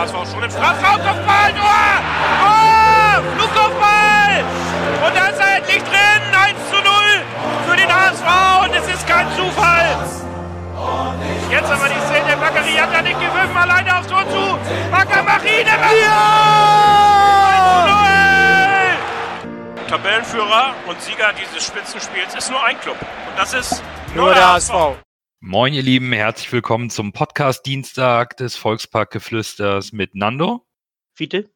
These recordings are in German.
HSV schon im Strafraum, Kopfball, Tor! Oh, Flugkopfball! Und da ist er endlich drin, 1 zu 0 für den HSV und es ist kein Zufall. Jetzt aber die Szene, Bakary hat ja nicht gewürfen, alleine aufs Tor zu. Bakker Machine, ja! 1 zu 0! Tabellenführer und Sieger dieses Spitzenspiels ist nur ein Club und das ist nur, der HSV. Moin, ihr Lieben, herzlich willkommen zum Podcast Dienstag des Volksparkgeflüsters mit Nando. Fiete.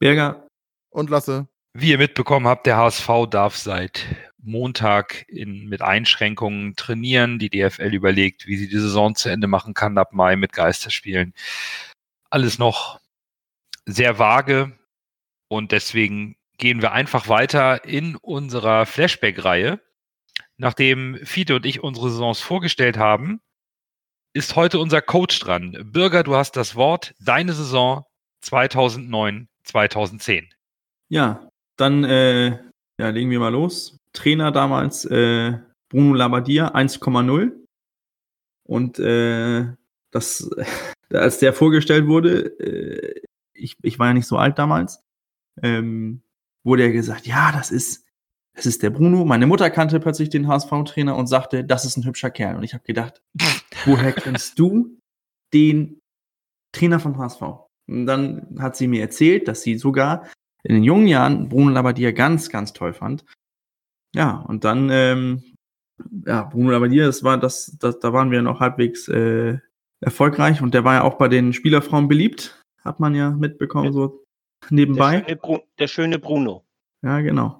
Berger. Und Lasse. Wie ihr mitbekommen habt, der HSV darf seit Montag in, mit Einschränkungen trainieren. Die DFL überlegt, wie sie die Saison zu Ende machen kann ab Mai mit Geisterspielen. Alles noch sehr vage und deswegen gehen wir einfach weiter in unserer Flashback-Reihe nachdem Fiete und ich unsere Saisons vorgestellt haben, ist heute unser Coach dran. Bürger, du hast das Wort. Deine Saison 2009, 2010. Ja, dann äh, ja, legen wir mal los. Trainer damals äh, Bruno Labbadia 1,0. Und äh, das, als der vorgestellt wurde, äh, ich, ich war ja nicht so alt damals, ähm, wurde er gesagt, ja, das ist es ist der Bruno. Meine Mutter kannte plötzlich den HSV-Trainer und sagte, das ist ein hübscher Kerl. Und ich habe gedacht, woher kennst du den Trainer vom HSV? Und dann hat sie mir erzählt, dass sie sogar in den jungen Jahren Bruno Labbadia ganz, ganz toll fand. Ja, und dann, ähm, ja, Bruno Labbadia, das war das, das, da waren wir noch halbwegs äh, erfolgreich und der war ja auch bei den Spielerfrauen beliebt, hat man ja mitbekommen, so nebenbei. Der schöne, der schöne Bruno. Ja, genau.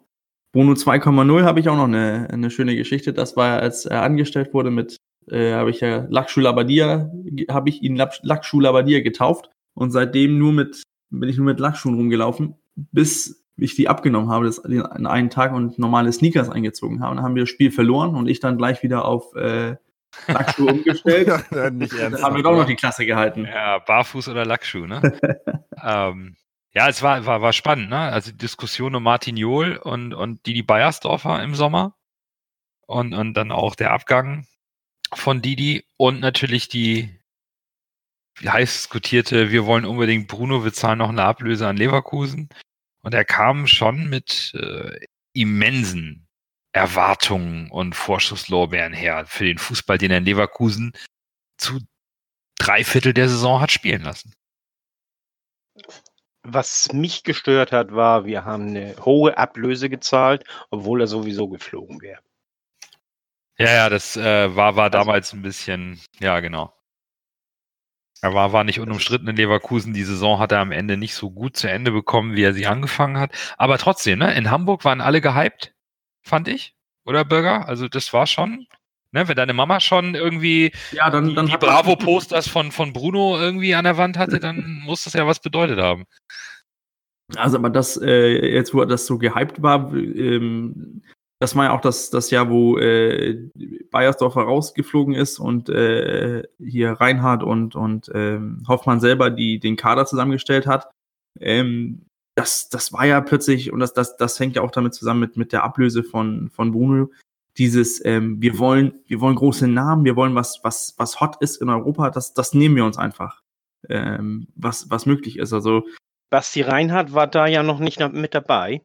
Bruno 2,0 habe ich auch noch eine, eine schöne Geschichte. Das war, als er angestellt wurde mit, äh, habe ich ja Lakshu Labadia, habe ich ihn Lakshu Labadia getauft. Und seitdem nur mit, bin ich nur mit Lackschuhen rumgelaufen, bis ich die abgenommen habe, das in einen Tag und normale Sneakers eingezogen habe. Dann haben wir das Spiel verloren und ich dann gleich wieder auf äh, Lackschuhe umgestellt. nicht ernst, haben wir doch noch die Klasse gehalten. Ja, Barfuß oder Lackschuh, ne? ähm, ja, es war, war, war spannend, ne? Also die Diskussion um Martin Johl und, und Didi Beiersdorfer im Sommer. Und, und dann auch der Abgang von Didi und natürlich die heiß diskutierte, wir wollen unbedingt Bruno, wir zahlen noch eine Ablöse an Leverkusen. Und er kam schon mit äh, immensen Erwartungen und Vorschusslorbeeren her für den Fußball, den er in Leverkusen zu drei Viertel der Saison hat spielen lassen. Was mich gestört hat, war, wir haben eine hohe Ablöse gezahlt, obwohl er sowieso geflogen wäre. Ja, ja, das äh, war, war also, damals ein bisschen, ja, genau. Er war, war nicht unumstritten in Leverkusen. Die Saison hat er am Ende nicht so gut zu Ende bekommen, wie er sie angefangen hat. Aber trotzdem, ne, in Hamburg waren alle gehypt, fand ich. Oder Bürger? Also das war schon, Ne, wenn deine Mama schon irgendwie ja, dann, dann die, die Bravo-Posters von, von Bruno irgendwie an der Wand hatte, dann muss das ja was bedeutet haben. Also, aber das, äh, jetzt wo das so gehypt war, ähm, das war ja auch das, das Jahr, wo äh, Bayersdorfer rausgeflogen ist und äh, hier Reinhard und, und ähm, Hoffmann selber die den Kader zusammengestellt hat. Ähm, das, das war ja plötzlich, und das, das, das hängt ja auch damit zusammen mit, mit der Ablöse von, von Bruno, dieses, ähm, wir wollen, wir wollen große Namen, wir wollen was, was, was hot ist in Europa, das, das nehmen wir uns einfach, ähm, was, was möglich ist. Also Basti Reinhardt war da ja noch nicht mit dabei.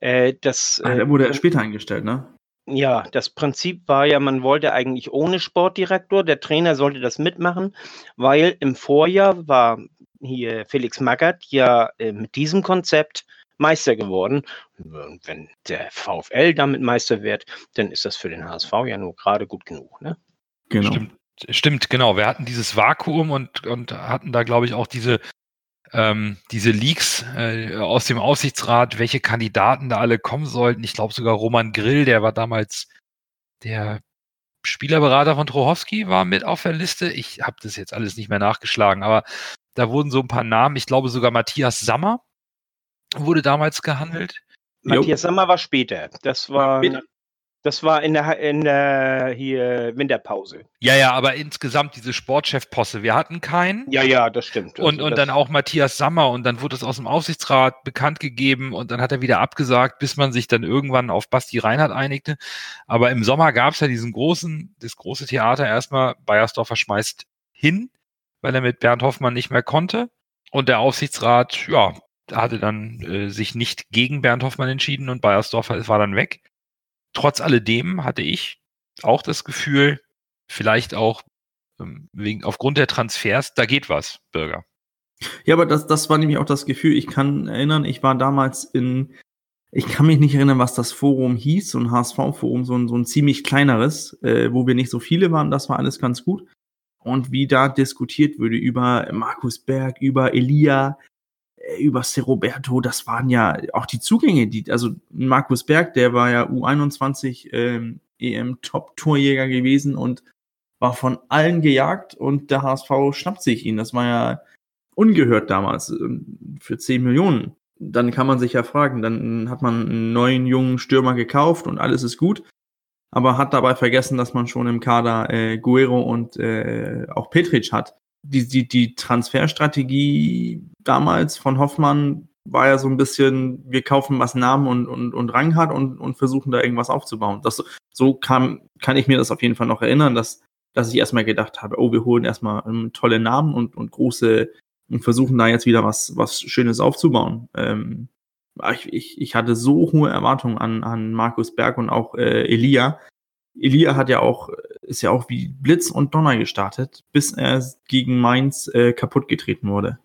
Äh, das, Ach, der wurde äh, später eingestellt, ne? Ja, das Prinzip war ja, man wollte eigentlich ohne Sportdirektor, der Trainer sollte das mitmachen, weil im Vorjahr war hier Felix Magath ja äh, mit diesem Konzept Meister geworden. Und wenn der VfL damit Meister wird, dann ist das für den HSV ja nur gerade gut genug. Ne? Genau. Stimmt, stimmt, genau. Wir hatten dieses Vakuum und, und hatten da, glaube ich, auch diese, ähm, diese Leaks äh, aus dem Aussichtsrat, welche Kandidaten da alle kommen sollten. Ich glaube sogar Roman Grill, der war damals der Spielerberater von Trochowski, war mit auf der Liste. Ich habe das jetzt alles nicht mehr nachgeschlagen, aber da wurden so ein paar Namen. Ich glaube sogar Matthias Sammer wurde damals gehandelt. Matthias Sammer war später. Das war, das war in der, in der hier Winterpause. Ja, ja, aber insgesamt diese Sportchef-Posse. Wir hatten keinen. Ja, ja, das stimmt. Also und, und dann auch Matthias Sammer und dann wurde es aus dem Aufsichtsrat bekannt gegeben und dann hat er wieder abgesagt, bis man sich dann irgendwann auf Basti Reinhardt einigte. Aber im Sommer gab es ja diesen großen, das große Theater erstmal, Bayersdorfer schmeißt hin, weil er mit Bernd Hoffmann nicht mehr konnte Und der Aufsichtsrat, ja, hatte dann äh, sich nicht gegen Bernd Hoffmann entschieden und Bayersdorfer war dann weg. Trotz alledem hatte ich auch das Gefühl, vielleicht auch ähm, wegen, aufgrund der Transfers, da geht was, Bürger. Ja, aber das, das war nämlich auch das Gefühl. Ich kann erinnern, ich war damals in, ich kann mich nicht erinnern, was das Forum hieß, so ein HSV-Forum, so ein, so ein ziemlich kleineres, äh, wo wir nicht so viele waren, das war alles ganz gut. Und wie da diskutiert würde über Markus Berg, über Elia, über Roberto, das waren ja auch die Zugänge, die, also Markus Berg, der war ja U21 ähm, EM-Top-Torjäger gewesen und war von allen gejagt und der HSV schnappt sich ihn. Das war ja ungehört damals ähm, für 10 Millionen. Dann kann man sich ja fragen, dann hat man einen neuen jungen Stürmer gekauft und alles ist gut, aber hat dabei vergessen, dass man schon im Kader äh, Guerrero und äh, auch Petric hat. Die, die, die Transferstrategie damals von Hoffmann war ja so ein bisschen, wir kaufen was Namen und, und, und Rang hat und, und versuchen da irgendwas aufzubauen. Das, so kam, kann ich mir das auf jeden Fall noch erinnern, dass, dass ich erstmal gedacht habe, oh, wir holen erstmal ähm, tolle Namen und, und große und versuchen da jetzt wieder was, was Schönes aufzubauen. Ähm, ich, ich, ich hatte so hohe Erwartungen an, an Markus Berg und auch äh, Elia. Elia hat ja auch, ist ja auch wie Blitz und Donner gestartet, bis er gegen Mainz äh, kaputt getreten wurde.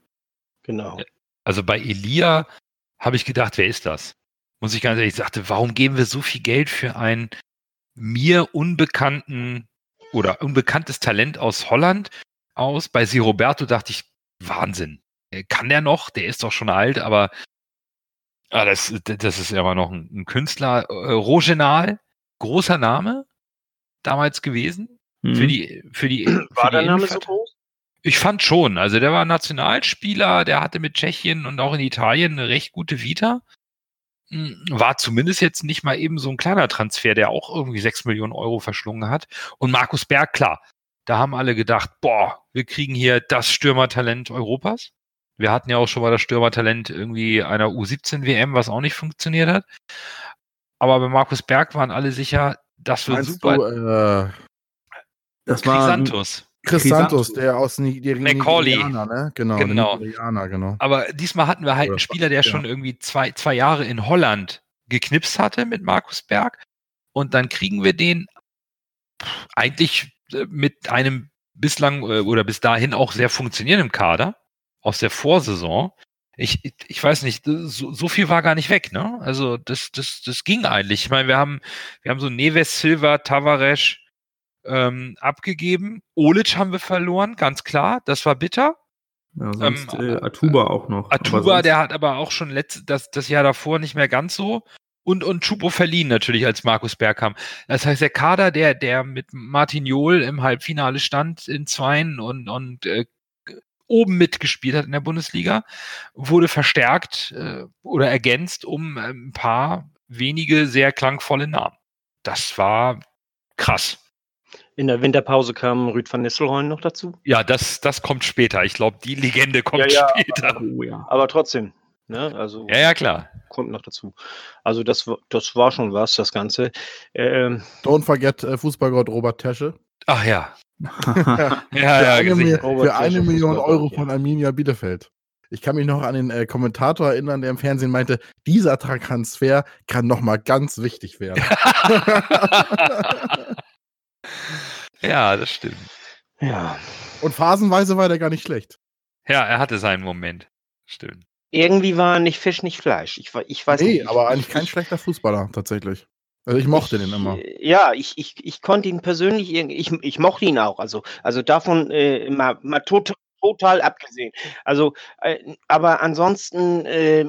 Genau. Also bei Elia habe ich gedacht, wer ist das? Muss ich ganz ehrlich sagen, warum geben wir so viel Geld für einen mir unbekannten oder unbekanntes Talent aus Holland aus? Bei Si Roberto dachte ich, Wahnsinn. Äh, kann der noch? Der ist doch schon alt, aber ah, das, das ist aber noch ein, ein Künstler. Äh, Rogenal, großer Name damals gewesen. Mhm. Für die, für die, War für der die Name so groß? Ich fand schon. Also der war Nationalspieler, der hatte mit Tschechien und auch in Italien eine recht gute Vita. Hm, War zumindest jetzt nicht mal eben so ein kleiner Transfer, der auch irgendwie 6 Millionen Euro verschlungen hat. Und Markus Berg, klar, da haben alle gedacht, boah, wir kriegen hier das Stürmertalent Europas. Wir hatten ja auch schon mal das Stürmertalent irgendwie einer U17 WM, was auch nicht funktioniert hat. Aber bei Markus Berg waren alle sicher, das wird Meinst super. du, äh, Das war. Chris. Santos, der aus Ni- der Macaulay. Nigerianer, ne? Genau, Genau. Nigerianer, genau. Aber diesmal hatten wir halt einen Spieler, der ja. schon irgendwie zwei, zwei Jahre in Holland geknipst hatte mit Markus Berg. Und dann kriegen wir den eigentlich äh, mit einem bislang äh, oder bis dahin auch sehr funktionierenden Kader aus der Vorsaison. Ich, ich, ich weiß nicht, so, so viel war gar nicht weg, ne? Also das, das, das ging eigentlich. Ich meine, wir haben, wir haben so Neves, Silva, Tavares ähm, abgegeben. Olic haben wir verloren, ganz klar. Das war bitter. Ja, sonst Ähm, äh, Atuba auch noch. Atuba, der hat aber auch schon letzt, das, das Jahr davor nicht mehr ganz so. Und, und Chupo verliehen natürlich, als Markus Berg kam. Das heißt, der Kader, der, der mit Martin Jol im Halbfinale stand in Zweien und, und äh, oben mitgespielt hat in der Bundesliga, wurde verstärkt äh, oder ergänzt um äh, ein paar wenige sehr klangvolle Namen. Das war krass. In der Winterpause kam Rüd van Nistelrooy noch dazu. Ja, das, das kommt später. Ich glaube, die Legende kommt Ja, ja, später. Oh ja. Aber trotzdem, ne? Also Ja, ja, klar. kommt noch dazu. Also das, war- das war schon was, das Ganze. Ähm, Don't forget äh, Fußballgott Robert Tesche. Ach ja. für Ja, ja, eine. Mi- Robert für eine Million Euro von Arminia Bielefeld. Ich kann mich noch an den äh, Kommentator erinnern, der im Fernsehen meinte, dieser Transfer kann noch mal ganz wichtig werden. ja, das stimmt. ja. Und phasenweise war der gar nicht schlecht. Ja, er hatte seinen Moment. Stimmt. Irgendwie war nicht Fisch, nicht Fleisch. Ich, ich weiß nee, nicht. ich- aber eigentlich ich, kein ich, schlechter Fußballer tatsächlich. Also ich mochte den immer. Ja, ich, ich, ich konnte ihn persönlich, ich, ich mochte ihn auch. Also, also davon äh, mal, mal total, total abgesehen. Also, äh, aber ansonsten, äh,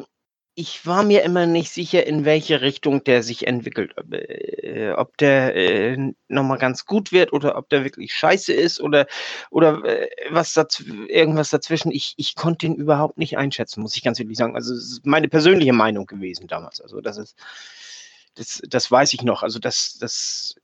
ich war mir immer nicht sicher, in welche Richtung der sich entwickelt. Ob, äh, ob der äh, nochmal ganz gut wird oder ob der wirklich scheiße ist oder, oder äh, was daz irgendwas dazwischen. Ich, ich konnte ihn überhaupt nicht einschätzen, muss ich ganz ehrlich sagen. Also, es ist meine persönliche Meinung gewesen damals. Also, das ist, das, das weiß ich noch. Also, das, das,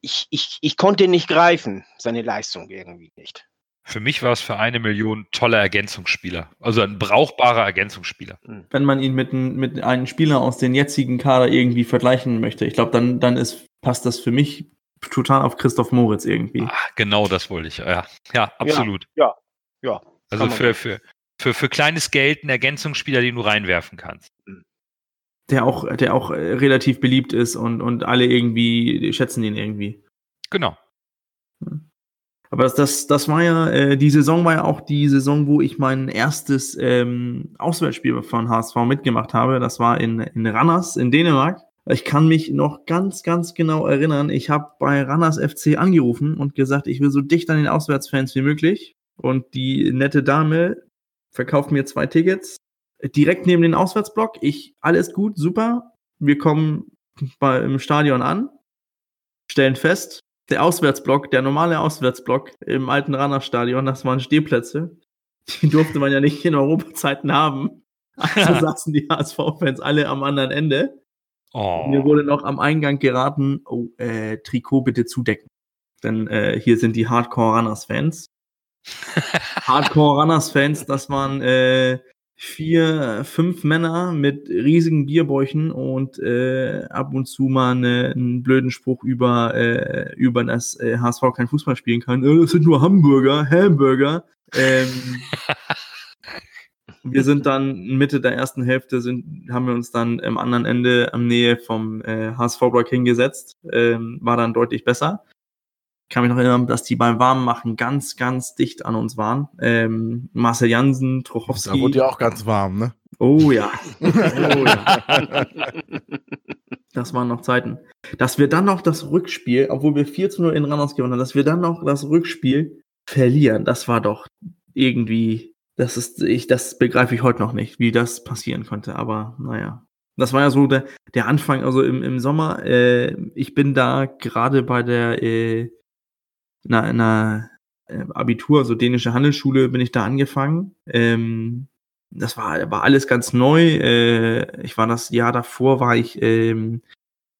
ich, ich, ich konnte ihn nicht greifen, seine Leistung irgendwie nicht. Für mich war es für eine Million toller Ergänzungsspieler. Also ein brauchbarer Ergänzungsspieler. Wenn man ihn mit, mit einem Spieler aus den jetzigen Kader irgendwie vergleichen möchte, ich glaube, dann, dann ist, passt das für mich total auf Christoph Moritz irgendwie. Ah, genau das wollte ich. Ja, ja absolut. Ja, Also kann man für, für, für, für kleines Geld ein Ergänzungsspieler, den du reinwerfen kannst. Der auch, der auch äh, relativ beliebt ist und, und alle irgendwie schätzen ihn irgendwie. Genau. Aber das, das, das war ja, äh, die Saison war ja auch die Saison, wo ich mein erstes ähm, Auswärtsspiel von HSV mitgemacht habe. Das war in, in Ranners in Dänemark. Ich kann mich noch ganz, ganz genau erinnern. Ich habe bei Ranners FC angerufen und gesagt, ich will so dicht an den Auswärtsfans wie möglich. Und die nette Dame verkauft mir zwei Tickets direkt neben den Auswärtsblock. Ich, alles gut, super. Wir kommen bei, im Stadion an, stellen fest, der Auswärtsblock, der normale Auswärtsblock im alten Ranners-Stadion, das waren Stehplätze. Die durfte man ja nicht in Europazeiten haben. Also saßen die HSV-Fans alle am anderen Ende. Oh. Mir wurde noch am Eingang geraten, oh, äh, Trikot bitte zudecken. Denn äh, hier sind die Hardcore-Runners-Fans. Hardcore-Runners-Fans, das waren äh, vier, fünf Männer mit riesigen Bierbäuchen und äh, ab und zu mal eine, einen blöden Spruch über, äh, über das äh, HSV kein Fußball spielen kann. Äh, das sind nur Hamburger, Hamburger. Ähm, wir sind dann Mitte der ersten Hälfte sind, haben wir uns dann am anderen Ende am Nähe vom äh, HSV-Block hingesetzt. Ähm, war dann deutlich besser. Ich kann mich noch erinnern, dass die beim Warmmachen ganz, ganz dicht an uns waren. Ähm, Marcel Jansen, Da Trochowski. wurde ja auch ganz warm, ne? Oh ja. Oh ja. Das waren noch Zeiten. Dass wir dann noch das Rückspiel, obwohl wir 4 zu 0 in Randers gewonnen haben, dass wir dann noch das Rückspiel verlieren, das war doch irgendwie, das ist, ich, das begreife ich heute noch nicht, wie das passieren konnte, aber naja. Das war ja so der, der Anfang, also im, im Sommer, äh, ich bin da gerade bei der, äh, na, einer äh, Abitur, also dänische Handelsschule, bin ich da angefangen. Ähm, das war, war alles ganz neu. Äh, ich war das Jahr davor, war ich ähm,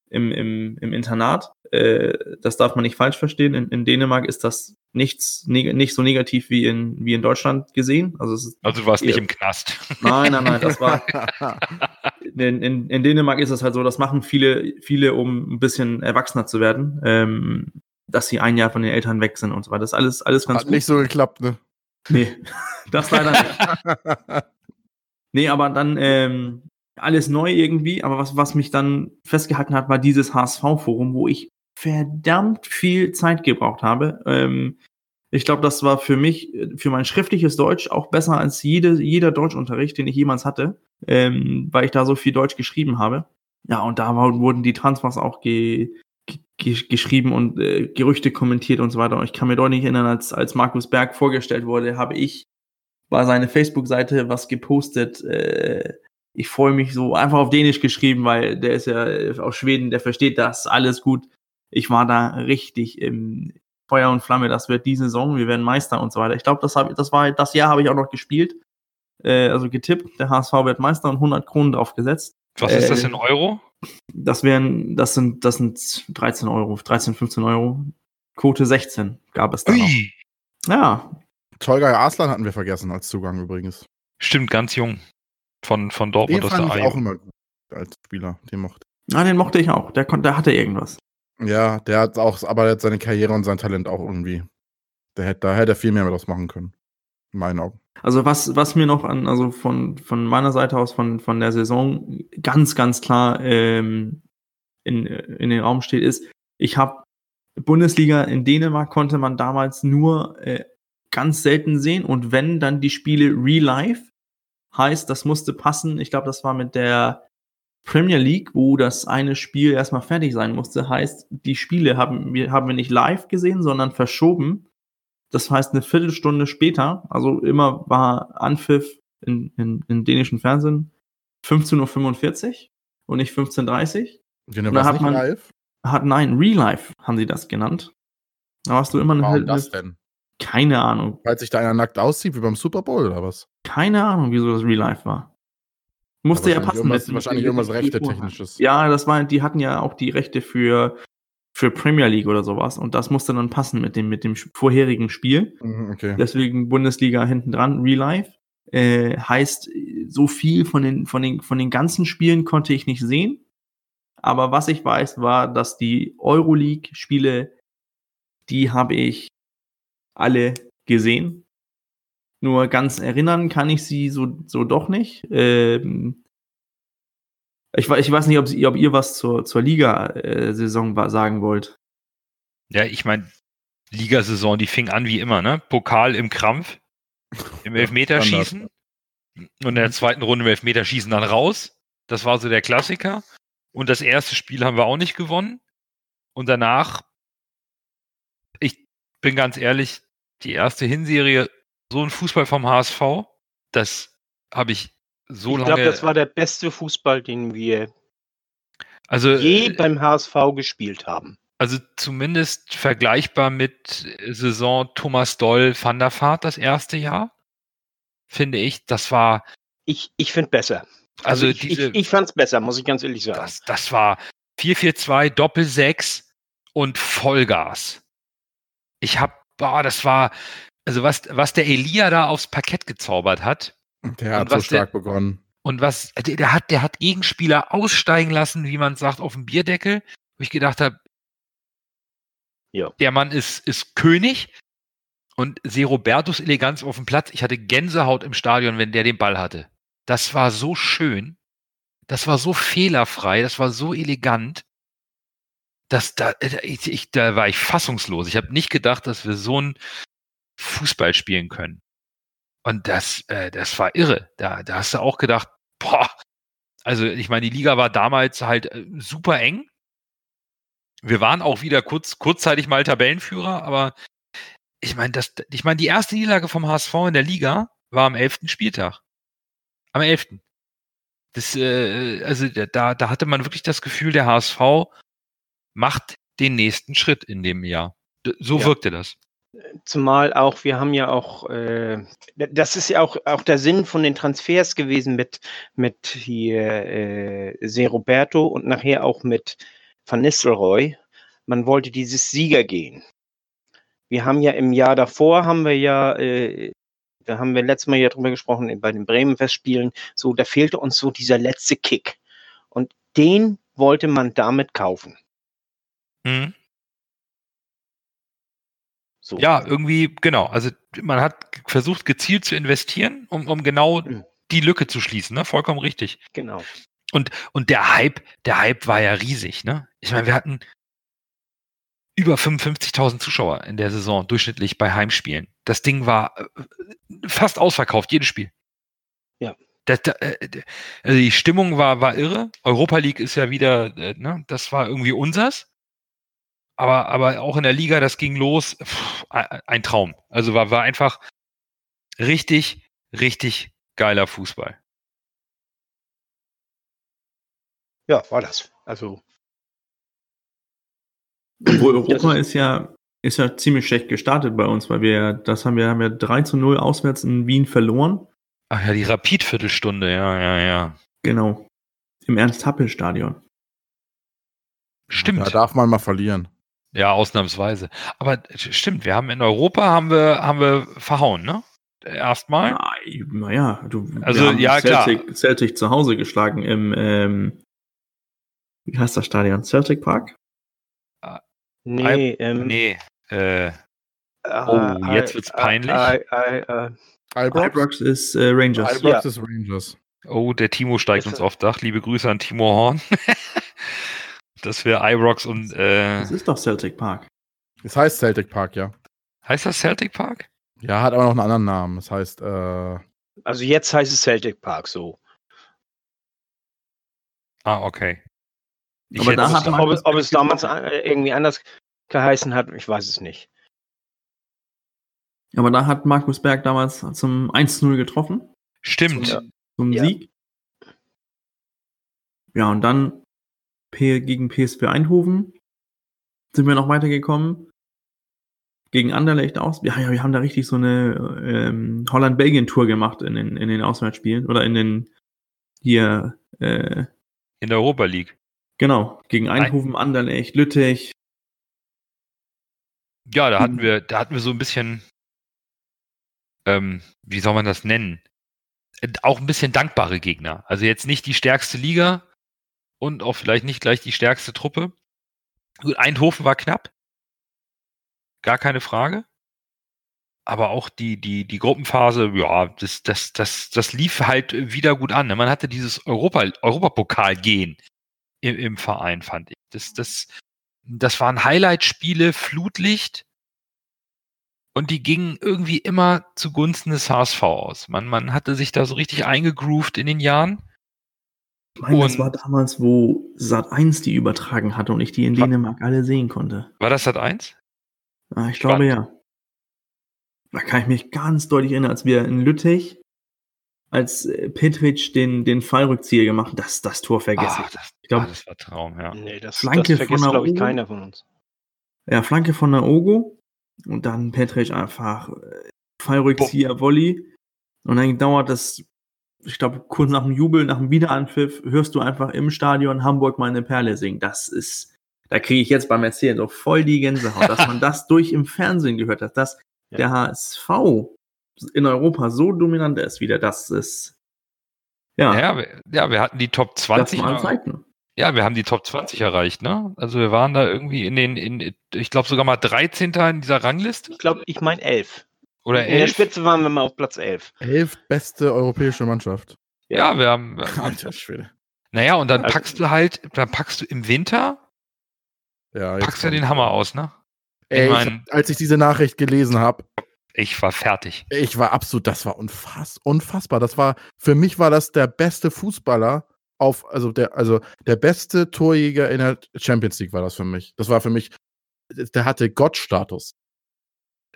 im, im, im Internat. Äh, das darf man nicht falsch verstehen. In, in Dänemark ist das nichts, nicht so negativ wie in, wie in Deutschland gesehen. Also, es ist, Also du warst nicht Ja. im Knast. nein, nein, nein, das war, in, in, in Dänemark ist es halt so, das machen viele, viele, um ein bisschen erwachsener zu werden, ähm, dass sie ein Jahr von den Eltern weg sind und so weiter. Das ist alles, alles ganz Hat nicht so geklappt, ne? Nee, das leider nicht. Nee, aber dann ähm, alles neu irgendwie. Aber was, was mich dann festgehalten hat, war dieses HSV-Forum, wo ich verdammt viel Zeit gebraucht habe. Ähm, ich glaube, das war für mich, für mein schriftliches Deutsch auch besser als jede, jeder Deutschunterricht, den ich jemals hatte, ähm, weil ich da so viel Deutsch geschrieben habe. Ja, und da wurden die Transfers auch ge, geschrieben und äh, Gerüchte kommentiert und so weiter. Und ich kann mir deutlich erinnern, als, als Markus Berg vorgestellt wurde, habe ich bei seiner Facebook-Seite was gepostet. Äh, ich freue mich so einfach auf Dänisch geschrieben, weil der ist ja äh, aus Schweden, der versteht das alles gut. Ich war da richtig im Feuer und Flamme. Das wird die Saison, wir werden Meister und so weiter. Ich glaube, das, hab, das war das Jahr habe ich auch noch gespielt. Äh, also getippt, der HSV wird Meister und 100 Kronen drauf gesetzt. Was ist das Äh, in Euro? Das wären, das sind, das sind 13 Euro, 13, 15 Euro. Quote 16 gab es da noch. Ui. Ja, Tolga Arslan hatten wir vergessen als Zugang übrigens. Stimmt, ganz jung. Von, von Den Dortmund aus fand der ich auch immer gut als Spieler. Den mochte na, den mochte ich auch. Der, konnte, der hatte irgendwas. Ja, der hat auch, aber der hat seine Karriere und sein Talent auch irgendwie. Der hätte, da hätte er viel mehr mit was machen können. In meinen Augen. Also was, was mir noch an, also von, von meiner Seite aus, von, von der Saison ganz, ganz klar ähm, in, in den Raum steht, ist, ich habe Bundesliga in Dänemark konnte man damals nur äh, ganz selten sehen und wenn dann die Spiele real life, heißt, das musste passen. Ich glaube, das war mit der Premier League, wo das eine Spiel erstmal fertig sein musste, heißt, die Spiele haben wir, haben wir nicht live gesehen, sondern verschoben. Das heißt, eine Viertelstunde später, also immer war Anpfiff in, in, in dänischen Fernsehen 15.45 Uhr und nicht 15.30 Uhr. Den Da war hat nicht man- live. Hat, nein, Real Life haben sie das genannt. Da hast du immer eine, Warum das denn? keine Ahnung. Falls sich da einer nackt aussieht, wie beim Super Bowl oder was? Keine Ahnung, wieso das Real Life war. Musste ja wahrscheinlich passen. Irgendwas, mit- wahrscheinlich mit- irgendwas Rechte-Technisches. Ja, das war, die hatten ja auch die Rechte für, für Premier League oder sowas. Und das musste dann passen mit dem, mit dem vorherigen Spiel. Mhm, Okay. Deswegen Bundesliga hinten dran, Real Life. Äh, heißt, so viel von den, von, den, von den ganzen Spielen konnte ich nicht sehen. Aber was ich weiß, war, dass die Euroleague-Spiele, die habe ich alle gesehen. Nur ganz erinnern kann ich sie so, so doch nicht. Ähm, ich, ich weiß nicht, ob, ob ihr was zur, zur Liga-Saison sagen wollt. Ja, ich meine, Ligasaison, die fing an wie immer, ne? Pokal im Krampf, im Elfmeterschießen und in der zweiten Runde im Elfmeterschießen dann raus. Das war so der Klassiker. Und das erste Spiel haben wir auch nicht gewonnen. Und danach, ich bin ganz ehrlich, die erste Hinserie, so ein Fußball vom HSV, das habe ich so ich lange. glaube, das war der beste Fußball, den wir also, je äh, beim HSV gespielt haben. Also zumindest vergleichbar mit Saison Thomas Doll Van der Vaart das erste Jahr, finde ich. Das war. Ich, ich finde besser. Also, Also, ich, diese, ich, ich fand es besser, muss ich ganz ehrlich sagen. das, das war 4-4-2, Doppel-6 und Vollgas. Ich hab, boah, das war, also was, was der Elia da aufs Parkett gezaubert hat Der hat so was der- stark begonnen. und was, der, der hat, der hat Gegenspieler aussteigen lassen, wie man sagt, auf dem Bierdeckel, wo ich gedacht habe, Ja. der Mann ist, ist König und sehe Robertus Eleganz auf dem Platz. Ich hatte Gänsehaut im Stadion, wenn der den Ball hatte. Das war so schön. Das war so fehlerfrei. Das war so elegant. Das, da, äh, ich, ich, da war ich fassungslos. Ich habe nicht gedacht, dass wir so ein Fußball spielen können. Und das, äh, das war irre. Da, da hast du auch gedacht, boah, also ich meine, die Liga war damals halt äh, super eng. Wir waren auch wieder kurz, kurzzeitig mal Tabellenführer, aber ich meine, das, ich meine, die erste Niederlage vom HSV in der Liga war am 11. Spieltag. Am 11. Das, äh, also da, da hatte man wirklich das Gefühl, der HSV macht den nächsten Schritt in dem Jahr. So Ja. wirkte das. Zumal auch, wir haben ja auch, äh, das ist ja auch, auch der Sinn von den Transfers gewesen mit, mit hier äh, Se Roberto und nachher auch mit Van Nistelrooy. Man wollte dieses Sieger gehen. Wir haben ja im Jahr davor, haben wir ja, äh, da haben wir letztes Mal ja drüber gesprochen, bei den Bremen-Festspielen, so, da fehlte uns so dieser letzte Kick. Und den wollte man damit kaufen. Mhm. So. Ja, irgendwie, genau. Also man hat versucht, gezielt zu investieren, um, um genau Mhm. die Lücke zu schließen, ne? Vollkommen richtig. Genau. Und, und der Hype, der Hype war ja riesig, ne? Ich meine, wir hatten über 55.000 Zuschauer in der Saison durchschnittlich bei Heimspielen. Das Ding war äh, fast ausverkauft, jedes Spiel. Ja. Das, da, äh, also die Stimmung war, war irre. Europa League ist ja wieder, äh, ne, das war irgendwie unsers. Aber, aber auch in der Liga, das ging los. Pff, ein Traum. Also war, war einfach richtig, richtig geiler Fußball. Ja, war das. Also, Obwohl Europa ist ja, ist ja ziemlich schlecht gestartet bei uns, weil wir, das haben wir, haben ja 3 zu 0 auswärts in Wien verloren. Ach ja, die Rapid-Viertelstunde, ja, ja, ja. Genau. Im Ernst-Happel-Stadion. Stimmt. Da darf man mal verlieren. Ja, ausnahmsweise. Aber äh, stimmt, wir haben in Europa haben wir, haben wir verhauen, ne? Erstmal. Naja, du, wir Also, haben ja, klar. Celtic, Celtic zu Hause geschlagen im, ähm, wie heißt das Stadion? Celtic Park? nee, ähm, Nee. Äh, äh, Oh, jetzt wird's äh, peinlich. Äh, äh, äh, Ibrox, Ibrox ist äh, Rangers. Ibrox Ja. ist Rangers. oh, der Timo steigt uns aufs Dach. Liebe Grüße an Timo Horn. Dass wir Ibrox und äh, Das ist doch Celtic Park. Es heißt Celtic Park, ja. heißt das Celtic Park? Ja, hat aber noch einen anderen Namen. Das heißt, äh, also jetzt heißt es Celtic Park so. Ah, okay. Ich Aber hätte- da hat ob, man- es- ob es damals irgendwie anders geheißen hat, ich weiß es nicht. Aber da hat Markus Berg damals zum 1-0 getroffen, Stimmt. Ja. zum Ja. Sieg. Ja, und dann P gegen PSV Eindhoven sind wir noch weitergekommen. Gegen Anderlecht aus. Ja, ja, wir haben da richtig so eine ähm, Holland-Belgien-Tour gemacht in den, in den Auswärtsspielen oder in den hier, äh, In der Europa League. genau, gegen Eindhoven, Anderlecht, Lüttich. Ja, da hatten Mhm. wir, da hatten wir so ein bisschen, ähm, wie soll man das nennen? Äh, Auch ein bisschen dankbare Gegner. Also jetzt nicht die stärkste Liga und auch vielleicht nicht gleich die stärkste Truppe. Eindhoven war knapp. Gar keine Frage. aber auch die, die, die Gruppenphase, ja, das, das, das, das lief halt wieder gut an. ne? Man hatte dieses Europa, Europapokal-Gehen im, im Verein, fand ich. Das, das, das waren Highlight-Spiele, Flutlicht. Und die gingen irgendwie immer zugunsten des HSV aus. Man, man hatte sich da so richtig eingegroovt in den Jahren. Ich meine, das war damals, wo Sat 1 die übertragen hatte und ich die in Dänemark alle sehen konnte. War das Sat 1? Ah, ich glaube ja. Da kann ich mich ganz deutlich erinnern, als wir in Lüttich, als äh, Petric den, den Fallrückzieher gemacht hat, das, das Tor vergessen. Ah, das, ich glaube, ah, das war Traum, ja. Nee, das, Flanke das von vergisst, glaube ich, keiner von uns. ja, Flanke von Naogo und dann Petric einfach äh, Fallrückzieher, Volley. Und dann dauert das, ich glaube, kurz nach dem Jubel, nach dem Wiederanpfiff, hörst du einfach im Stadion Hamburg meine Perle singen. Das ist, da kriege ich jetzt beim Erzählen so voll die Gänsehaut, dass man das durch im Fernsehen gehört hat, dass Ja. der HSV in Europa so dominant ist wieder, das ist, ja, Ja, wir, ja, wir hatten die Top das 20. waren ja. Zeiten. Ja, wir haben die Top 20 erreicht, ne? Also wir waren da irgendwie in den, in, ich glaube sogar mal 13. in dieser Rangliste Ich glaube, ich meine elf. Oder In der 11. Spitze waren wir mal auf Platz elf. Elf beste europäische Mannschaft. Ja, wir haben. Alter Schwede. Naja, und dann Also- packst du halt, dann packst du im Winter, Ja, packst du kommt- den Hammer aus, ne? Ey, Ich ich, mein- als ich diese Nachricht gelesen habe, Ich war fertig. ich war absolut, das war unfass, unfassbar. Das war, für mich war das der beste Fußballer auf, also der, also der beste Torjäger in der Champions League war das für mich. Das war für mich, der hatte Gottstatus.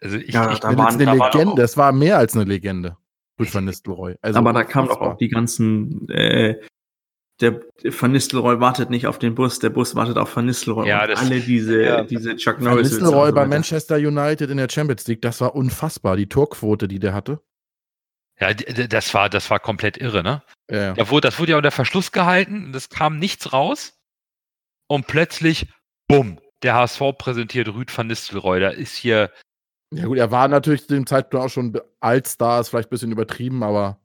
Also ich, Ja, ich da Eine, waren- eine da Legende, es war mehr als eine Legende. Ruud van Nistelrooy. Also Aber da kamen doch auch die ganzen, äh, der Van Nistelrooy wartet nicht auf den Bus, der Bus wartet auf Van Nistelrooy. Ja, Und das- alle diese, Ja. diese Chuck Van Norris. Nistelrooy und so bei. Manchester United in der Champions League, das war unfassbar, die Torquote, die der hatte. ja, das war, das war komplett irre, ne? Ja. Da wurde, das wurde ja unter Verschluss gehalten und es kam nichts raus. Und plötzlich, bumm, der HSV präsentiert Rüd van Nistelrooy. Da ist hier, ja gut, er war natürlich zu dem Zeitpunkt auch schon Altstar, ist vielleicht ein bisschen übertrieben, aber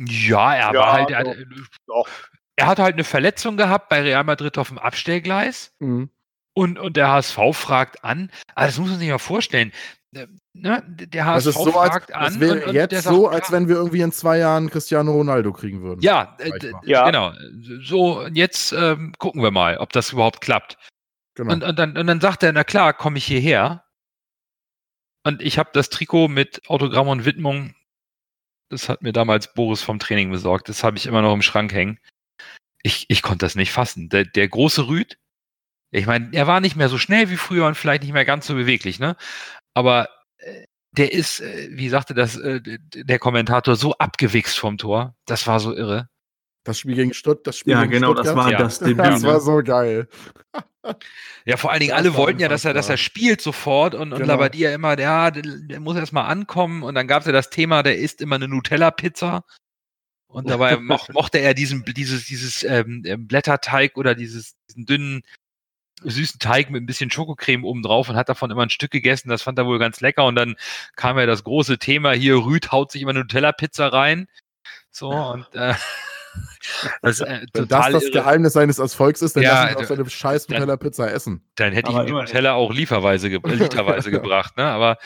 ja, er Ja, war halt, er, doch. hat- Doch. er hatte halt eine Verletzung gehabt bei Real Madrid auf dem Abstellgleis. mhm. Und, und der HSV fragt an, ah, das muss man sich mal vorstellen. äh, Ne, der HSV das ist so, als, fragt an. das wäre und, und jetzt sagt, so, als wenn wir irgendwie in zwei Jahren Cristiano Ronaldo kriegen würden. Ja, äh. Ja. genau. So, jetzt ähm, gucken wir mal, ob das überhaupt klappt. genau. Und, und, dann, und dann sagt er, na klar, komme ich hierher. Und ich habe das Trikot mit Autogramm und Widmung, das hat mir damals Boris vom Training besorgt, das habe ich immer noch im Schrank hängen. Ich, ich konnte das nicht fassen. Der, der große Rüd, ich meine, er war nicht mehr so schnell wie früher und vielleicht nicht mehr ganz so beweglich, ne? Aber äh, der ist, äh, wie sagte das äh, der Kommentator, so abgewichst vom Tor. Das war so irre. Das Spiel gegen Stutt, das Spiel Ja, gegen genau, das Stuttgart. war Ja. das Debüt. Das war ne? so geil. Ja, vor allen Dingen, Das alle war wollten ja, dass er, dass er spielt sofort und, und Genau. Labadia immer, ja, der, der muss erst mal ankommen und dann gab es ja das Thema, der isst immer eine Nutella-Pizza und dabei moch, mochte er diesen, dieses, dieses ähm, ähm, Blätterteig oder dieses, diesen dünnen, süßen Teig mit ein bisschen Schokocreme oben drauf und hat davon immer ein Stück gegessen, das fand er wohl ganz lecker und dann kam ja das große Thema, hier Rüd haut sich immer eine Nutella-Pizza rein, so und äh, das ist äh, Wenn das total das irre. Geheimnis seines Erfolgs ist, dann Ja, lass ihn d- auf seine scheiß Nutella Pizza essen. Dann hätte ich Aber ihm die immerhin. Nutella auch lieferweise ge äh, literweise gebracht, ne? Aber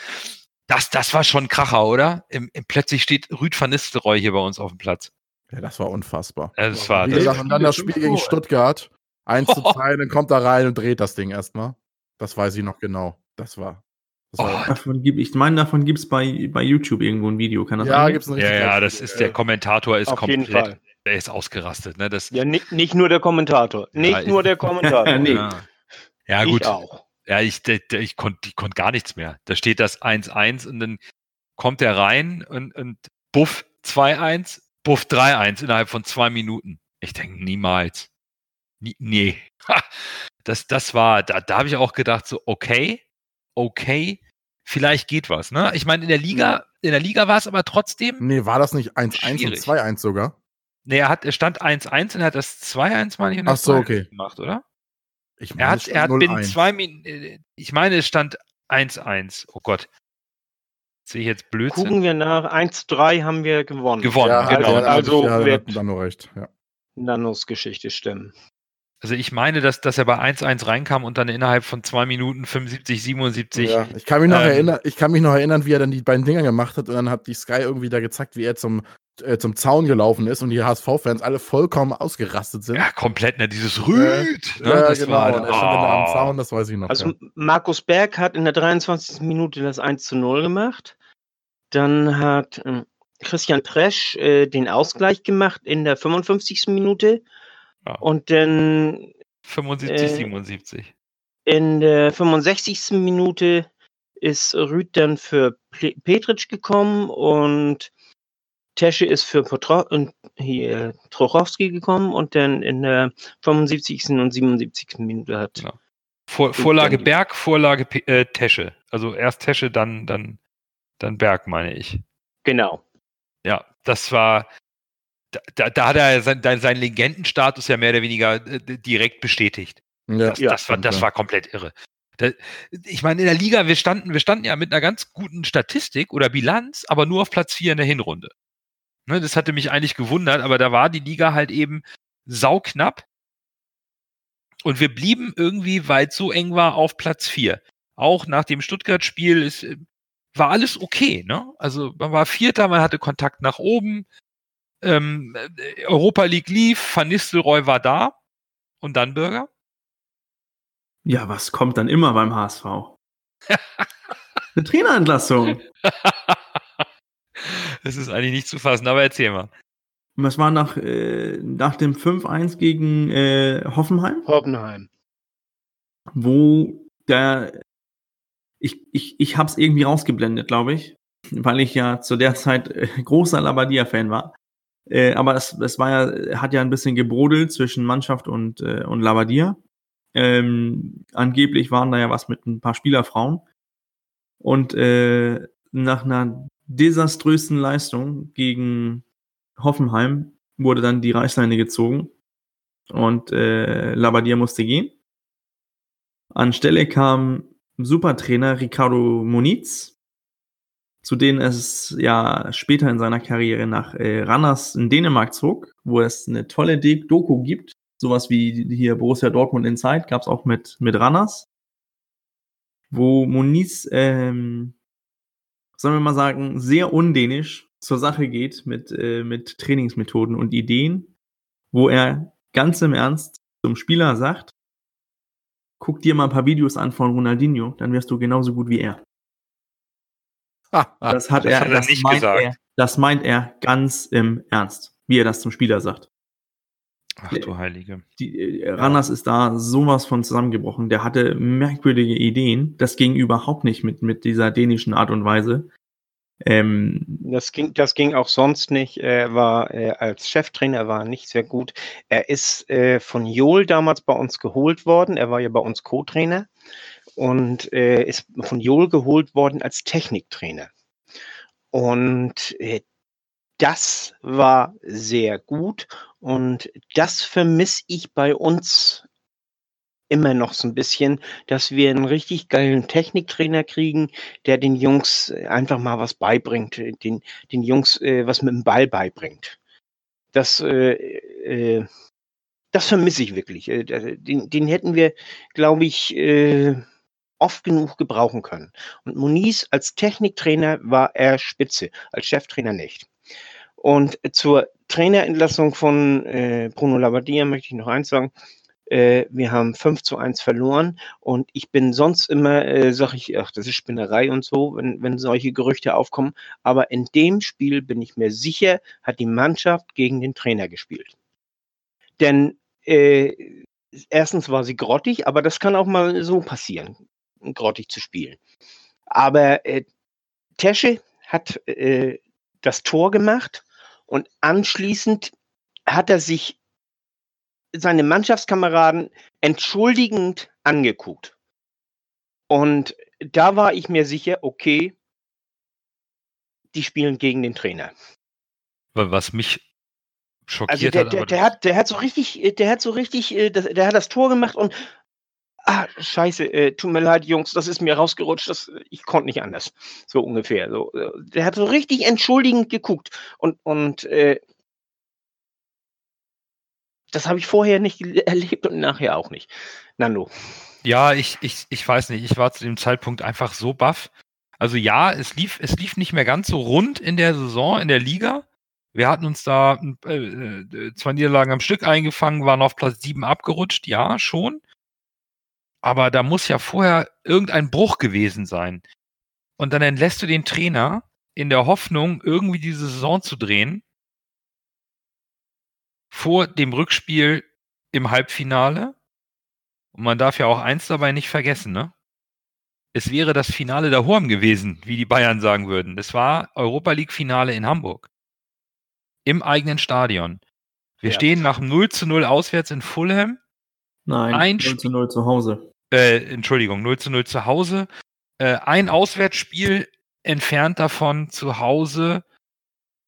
das, das war schon ein Kracher, oder? Im, im, plötzlich steht Rüd van Nistelrooy hier bei uns auf dem Platz. Ja, das war unfassbar. Äh, Das war, Wie das, gesagt, und dann das Spiel gegen. Stuttgart. 1 zu 2, dann kommt er rein und dreht das Ding erstmal. Das weiß ich noch genau. Das war. Das war Oh, Davon gibt, ich meine, davon gibt es bei, bei YouTube irgendwo ein Video. Kann das ja, gibt's ein ja, ja, das ist der Kommentator ist Auf jeden komplett, Fall. Der ist ausgerastet, ne? Das, Ja, nicht, nicht nur der Kommentator. Nicht ich- nur der Kommentator. Nee. ja. ja, Ich gut. auch. Ja, ich, der, der, ich konnte ich konnt gar nichts mehr. Da steht das 1-1 und dann kommt er rein und, und Buff 2-1, Buff 3-1 innerhalb von zwei Minuten. Ich denke, niemals. Nie, nee. Das, das war, da, da habe ich auch gedacht, so, okay, okay, vielleicht geht was. Ne? Ich meine, in der Liga, in der Liga war es aber trotzdem, Nee, war das nicht 1-1 und Schwierig. 2-1 sogar? Nee, er hat, er stand 1-1 und er hat das 2-1, meine ich, und Ach so, 2-1 okay. gemacht, oder? Ich Er meine, hat, es er hat stand binnen 0-1. zwei Minuten, ich meine, es stand 1-1. Oh Gott. Sehe ich jetzt Blödsinn? Gucken wir nach. 1-3 haben wir gewonnen. Gewonnen, Ja, genau. ja, also ja, wird- hat dann nur recht. Ja. Nanos Geschichte stimmen. Also ich meine, dass, dass er bei 1-1 reinkam und dann innerhalb von zwei Minuten 75, 77. Ja, ich kann mich noch ähm, erinnern, ich kann mich noch erinnern, wie er dann die beiden Dinger gemacht hat und dann hat die Sky irgendwie da gezeigt, wie er zum, äh, zum Zaun gelaufen ist und die HSV-Fans alle vollkommen ausgerastet sind. Ja, komplett, ne? Dieses Rüd. ne? Ja, das genau. war dann, er stand dann da am oh. Zaun, das weiß ich noch. Also ja. Markus Berg hat in der 23. Minute das 1 zu 0 gemacht. Dann hat ähm, Christian Presch äh, den Ausgleich gemacht in der 55. Minute. Ja. Und dann 75, Äh, 77. in der 65. Minute ist Rüd dann für Petric gekommen und Tesche ist für Potro und hier Trochowski gekommen und dann in der 75. und 77. Minute hat Ja. Vor, Vorlage Berg, Vorlage äh, Tesche. Also erst Tesche, dann, dann, dann Berg, meine ich. genau. Ja, das war. Da, da, hat er sein, sein- seinen Legendenstatus ja mehr oder weniger äh, direkt bestätigt. ja. Das, das, war, das ja. war komplett irre. Da, ich meine, in der Liga, wir standen, wir standen ja mit einer ganz guten Statistik oder Bilanz, aber nur auf Platz 4 in der Hinrunde. Ne, das hatte mich eigentlich gewundert, aber da war die Liga halt eben sauknapp. Und wir blieben irgendwie, weil es so eng war, auf Platz 4. Auch nach dem Stuttgart-Spiel ist, äh, war alles okay. Ne? Also man war Vierter, man hatte Kontakt nach oben. Ähm, äh, Europa League lief, Van Nistelrooy war da. Und dann Bürger? Ja, was kommt dann immer beim HSV? Eine Trainerentlassung. Das ist eigentlich nicht zu fassen, aber erzähl mal. Und was war nach, äh, nach dem 5-1 gegen äh, Hoffenheim? Hoffenheim. wo der ich, ich, ich habe es irgendwie rausgeblendet, glaube ich, weil ich ja zu der Zeit äh, großer Labadia-Fan war. Äh, aber es, es war ja, hat ja ein bisschen gebrodelt zwischen Mannschaft und, äh, und Labadia. Ähm, angeblich waren da ja was mit ein paar Spielerfrauen. Und äh, nach einer desaströsen Leistung gegen Hoffenheim wurde dann die Reißleine gezogen und äh, Labadia musste gehen. Anstelle kam Supertrainer Ricardo Moniz, zu denen es ja später in seiner Karriere nach äh, Ranners in Dänemark zog, wo es eine tolle Doku gibt. Sowas wie hier Borussia Dortmund Inside gab es auch mit, mit Ranners, wo Moniz, ähm, sollen wir mal sagen, sehr undänisch zur Sache geht mit, äh, mit Trainingsmethoden und Ideen, wo er ganz im Ernst zum Spieler sagt, guck dir mal ein paar Videos an von Ronaldinho, dann wirst du genauso gut wie er. Das hat das er, hat er das nicht meint gesagt. Er, das meint er ganz im Ernst, wie er das zum Spieler sagt. Ach du Heilige. Die, äh, Randers ist da sowas von zusammengebrochen. Der hatte merkwürdige Ideen. Das ging überhaupt nicht mit, mit dieser dänischen Art und Weise. Ähm, Das ging, das ging auch sonst nicht. Er war äh, als Cheftrainer war nicht sehr gut. Er ist äh, von Jol damals bei uns geholt worden. Er war ja bei uns Co-Trainer und äh, ist von Jol geholt worden als Techniktrainer. Und äh, das war sehr gut und das vermisse ich bei uns immer noch so ein bisschen, dass wir einen richtig geilen Techniktrainer kriegen, der den Jungs einfach mal was beibringt, den, den Jungs äh, was mit dem Ball beibringt. Das, äh, äh, das vermisse ich wirklich. Äh, den, den hätten wir, glaube ich, äh, oft genug gebrauchen können. Und Moniz als Techniktrainer war er spitze, als Cheftrainer nicht. Und zur Trainerentlassung von äh, Bruno Labbadia möchte ich noch eins sagen. Äh, wir haben 5 zu 1 verloren und ich bin sonst immer, äh, sage ich, ach, das ist Spinnerei und so, wenn, wenn solche Gerüchte aufkommen. Aber in dem Spiel bin ich mir sicher, hat die Mannschaft gegen den Trainer gespielt. Denn äh, erstens war sie grottig, aber das kann auch mal so passieren, grottig zu spielen. Aber äh, Tesche hat äh, das Tor gemacht und anschließend hat er sich seine Mannschaftskameraden entschuldigend angeguckt. Und da war ich mir sicher, okay, die spielen gegen den Trainer. Was mich schockiert Also der, hat. der, der hat, der hat so richtig, äh, der hat so richtig, äh, der hat das Tor gemacht und ah, scheiße, äh, tut mir leid, Jungs, das ist mir rausgerutscht, das, ich konnte nicht anders. So ungefähr. So, äh, der hat so richtig entschuldigend geguckt und, und äh, Das habe ich vorher nicht erlebt und nachher auch nicht. Nando. Ja, ich, ich, ich weiß nicht. Ich war zu dem Zeitpunkt einfach so baff. Also ja, es lief, es lief nicht mehr ganz so rund in der Saison, in der Liga. Wir hatten uns da äh, äh zwei Niederlagen am Stück eingefangen, waren auf Platz 7 abgerutscht, ja, schon. Aber da muss ja vorher irgendein Bruch gewesen sein. Und dann entlässt du den Trainer in der Hoffnung, irgendwie diese Saison zu drehen. Vor dem Rückspiel im Halbfinale. Und man darf ja auch eins dabei nicht vergessen, ne? Es wäre das Finale der Horm gewesen, wie die Bayern sagen würden. Es war Europa League Finale in Hamburg. Im eigenen Stadion. Wir ja. stehen nach 0 zu 0 auswärts in Fulham. Nein, ein 0 zu 0 zu Hause. Äh, Entschuldigung, 0 zu 0 zu Hause. Äh, ein Auswärtsspiel entfernt davon, zu Hause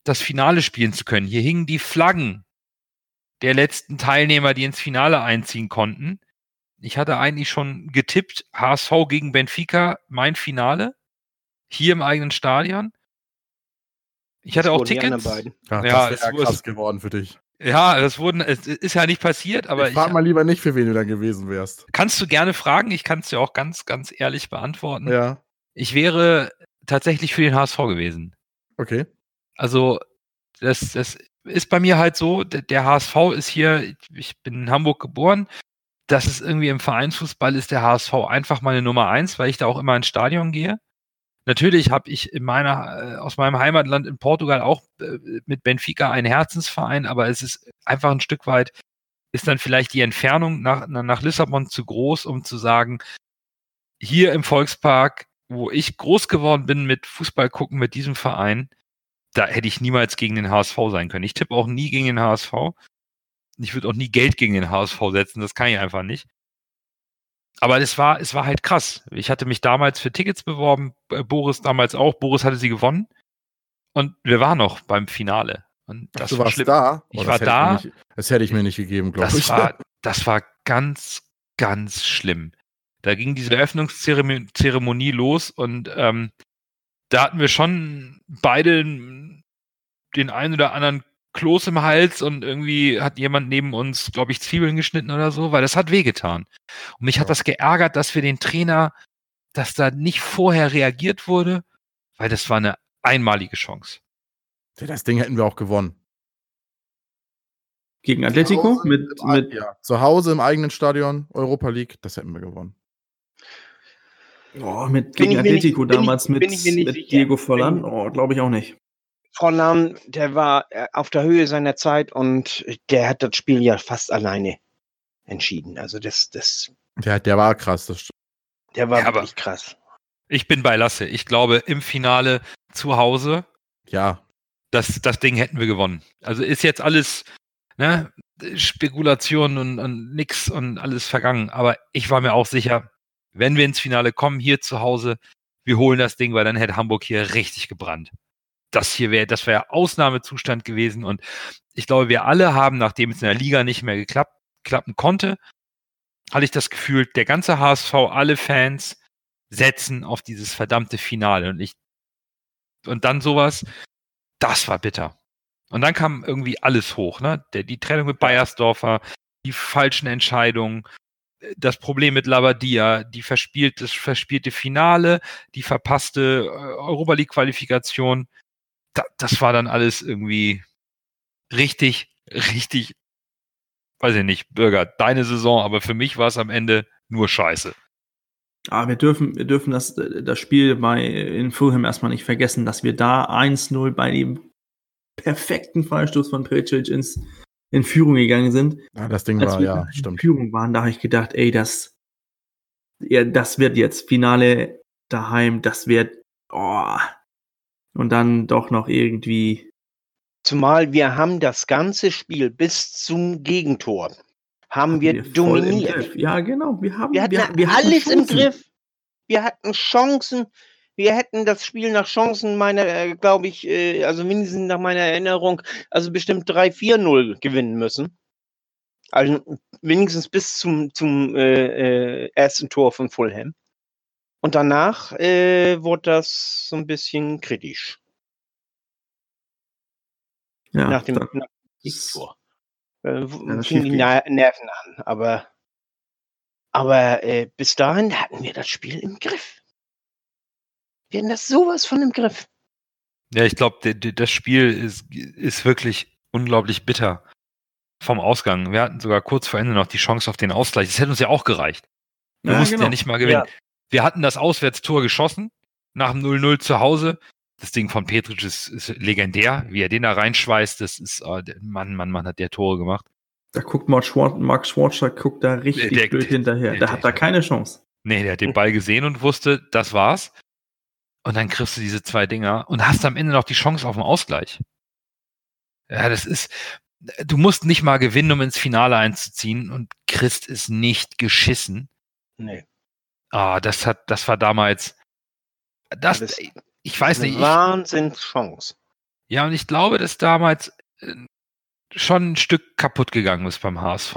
das Finale spielen zu können. Hier hingen die Flaggen der letzten Teilnehmer, die ins Finale einziehen konnten. Ich hatte eigentlich schon getippt, HSV gegen Benfica, mein Finale. Hier im eigenen Stadion. Ich hatte auch Tickets. Ja, ja das wäre krass geworden für dich. Ja, das wurden, es ist ja nicht passiert, aber ich frag mal lieber nicht, für wen du dann gewesen wärst. Kannst du gerne fragen, ich kann es dir auch ganz, ganz ehrlich beantworten. Ja. Ich wäre tatsächlich für den HSV gewesen. Okay. Also, das, das ist bei mir halt so, der HSV ist hier, ich bin in Hamburg geboren, das ist irgendwie im Vereinsfußball ist der HSV einfach meine Nummer eins, weil ich da auch immer ins Stadion gehe. Natürlich habe ich in meiner, äh, aus meinem Heimatland in Portugal auch äh, mit Benfica einen Herzensverein, aber es ist einfach ein Stück weit, ist dann vielleicht die Entfernung nach, nach Lissabon zu groß, um zu sagen, hier im Volkspark, wo ich groß geworden bin mit Fußball gucken mit diesem Verein, da hätte ich niemals gegen den HSV sein können. Ich tippe auch nie gegen den HSV. Ich würde auch nie Geld gegen den HSV setzen, das kann ich einfach nicht. Aber es war, es war halt krass. Ich hatte mich damals für Tickets beworben, Boris damals auch. Boris hatte sie gewonnen. Und wir waren noch beim Finale. Und das Ach, du war warst schlimm. da? Ich oh, war da. Nicht, das hätte ich mir nicht gegeben, glaube ich. War, das war ganz, ganz schlimm. Da ging diese Eröffnungszeremonie los und ähm, da hatten wir schon beide den einen oder anderen Kloß im Hals und irgendwie hat jemand neben uns, glaube ich, Zwiebeln geschnitten oder so, weil das hat wehgetan. Und mich ja. hat das geärgert, dass wir den Trainer, dass da nicht vorher reagiert wurde, weil das war eine einmalige Chance. Das Ding hätten wir auch gewonnen. Gegen Atletico? Mit, mit ja. Zu Hause im eigenen Stadion, Europa League, das hätten wir gewonnen. Oh, mit gegen Atletico nicht, damals ich, mit, mit Diego Forlan? Oh, glaube ich auch nicht. Forlan, der war äh, auf der Höhe seiner Zeit und der hat das Spiel ja fast alleine entschieden. Also das, das. Der, der war krass, das stimmt. Der war ja, wirklich krass. Ich bin bei Lasse. Ich glaube, im Finale zu Hause. Ja. Das, das Ding hätten wir gewonnen. Also ist jetzt alles, ne, Spekulation und, und nix und alles vergangen. Aber ich war mir auch sicher, wenn wir ins Finale kommen, hier zu Hause, wir holen das Ding, weil dann hätte Hamburg hier richtig gebrannt. Das hier wäre, das wäre Ausnahmezustand gewesen. Und ich glaube, wir alle haben, nachdem es in der Liga nicht mehr geklappt, klappen konnte, hatte ich das Gefühl, der ganze HSV, alle Fans setzen auf dieses verdammte Finale. Und ich, und dann sowas, das war bitter. Und dann kam irgendwie alles hoch, ne? Der, die Trennung mit Bayersdorfer, die falschen Entscheidungen, das Problem mit Labadia, die verspielt, das verspielte Finale, die verpasste äh, Europa League Qualifikation, da, das war dann alles irgendwie richtig, richtig, weiß ich nicht, Bürger, deine Saison, aber für mich war es am Ende nur Scheiße. Aber ah, wir dürfen, wir dürfen das, das Spiel bei in Fulham erstmal nicht vergessen, dass wir da 1-0 bei dem perfekten Freistoß von Precic ins in Führung gegangen sind. Ja, das Ding war, ja, in stimmt. Führung waren, da habe ich gedacht, ey, das, ja, das wird jetzt Finale daheim, das wird, oh. Und dann doch noch irgendwie. Zumal wir haben das ganze Spiel bis zum Gegentor haben wir, wir dominiert. Ja, genau. Wir haben wir hatten, wir, wir alles im Griff. Wir hatten Chancen wir hätten das Spiel nach Chancen meiner, äh, glaube ich, äh, also mindestens nach meiner Erinnerung, also bestimmt 3-4-0 gewinnen müssen. Also wenigstens bis zum, zum äh, äh, ersten Tor von Fulham. Und danach äh, wurde das so ein bisschen kritisch. Ja, nach dem, nach dem Tor. Äh, Ja, fingen die Na Nerven an. Aber, aber äh, bis dahin hatten wir das Spiel im Griff. Wir hatten das sowas von im Griff. Ja, ich glaube, das Spiel ist, ist wirklich unglaublich bitter vom Ausgang. Wir hatten sogar kurz vor Ende noch die Chance auf den Ausgleich. Das hätte uns ja auch gereicht. Wir Ja, mussten genau. ja nicht mal gewinnen. Ja. Wir hatten das Auswärtstor geschossen, nach dem 0-0 zu Hause. Das Ding von Petric ist, ist legendär. Wie er den da reinschweißt, das ist, oh, der- Mann, Mann, Mann, hat der Tore gemacht. Da guckt Mark, Schwar Mark Schwarzer guckt da richtig Der- blöd der- hinterher. der- Der hat da keine Chance. Nee, der hat den Ball gesehen und wusste, das war's. Und dann kriegst du diese zwei Dinger und hast am Ende noch die Chance auf den Ausgleich. Ja, das ist, du musst nicht mal gewinnen, um ins Finale einzuziehen und Christ ist nicht geschissen. Nee. Ah, das hat, das war damals, das, Das ich weiß nicht, ich, Wahnsinnschance. ja, und ich glaube, dass damals äh, schon ein Stück kaputt gegangen ist beim HSV.